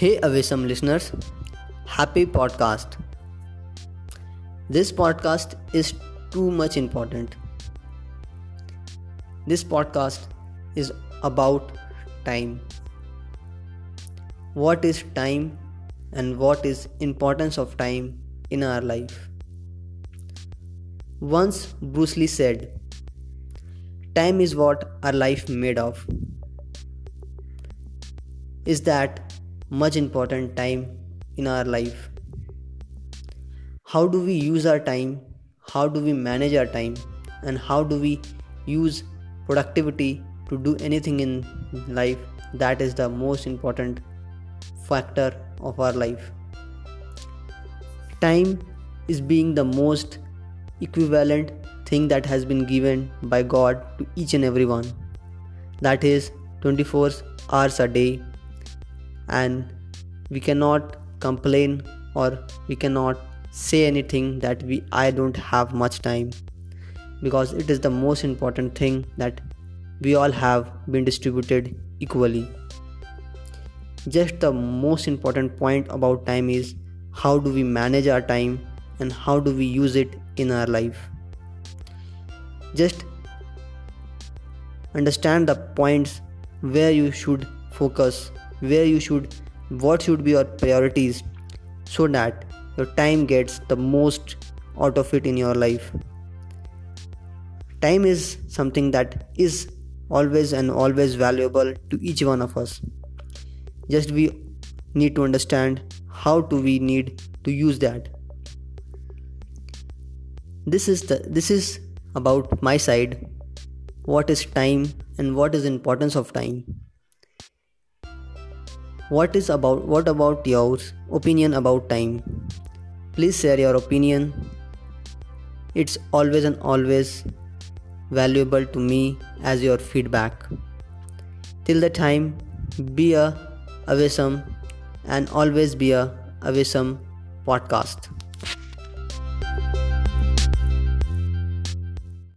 Hey, Avisam listeners, happy podcast. This podcast is too much important. This podcast is about time. What is time and what is importance of time in our life? Once Bruce Lee said, time is what our life made of is that much important time in our life. How do we use our time? How do we manage our time? And how do we use productivity to do anything in life that is the most important factor of our life? Time is being the most equivalent thing that has been given by god to each and everyone that is 24 hours a day and we cannot complain or we cannot say anything that we I don't have much time because it is the most important thing that we all have been distributed equally. Just the most important point about time is how do we manage our time and how do we use it in our life. Just understand the points where you should focus where you should what should be your priorities so that your time gets the most out of it in your life. Time is something that is always and always valuable to each one of us. Just we need to understand how do we need to use that. This is the this is about my side. What is time and what is importance of time what is about what about your opinion about time? Please share your opinion. It's always and always valuable to me as your feedback. Till the time be a avisam and always be a avisam podcast